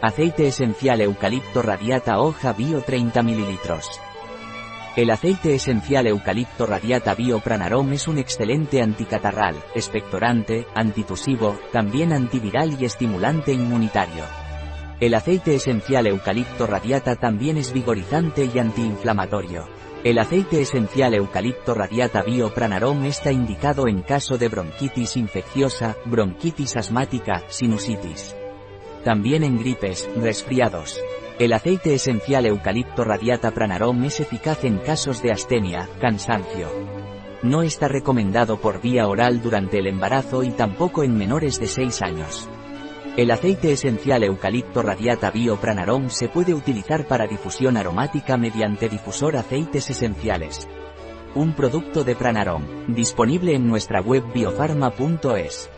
Aceite esencial eucalipto radiata hoja bio 30 ml. El aceite esencial eucalipto radiata bio pranarom es un excelente anticatarral, expectorante, antitusivo, también antiviral y estimulante inmunitario. El aceite esencial eucalipto radiata también es vigorizante y antiinflamatorio. El aceite esencial eucalipto radiata bio pranarom está indicado en caso de bronquitis infecciosa, bronquitis asmática, sinusitis. También en gripes, resfriados. El aceite esencial eucalipto radiata pranarom es eficaz en casos de astenia, cansancio. No está recomendado por vía oral durante el embarazo y tampoco en menores de 6 años. El aceite esencial eucalipto radiata bio pranarom se puede utilizar para difusión aromática mediante difusor aceites esenciales. Un producto de Pranarom, disponible en nuestra web biofarma.es.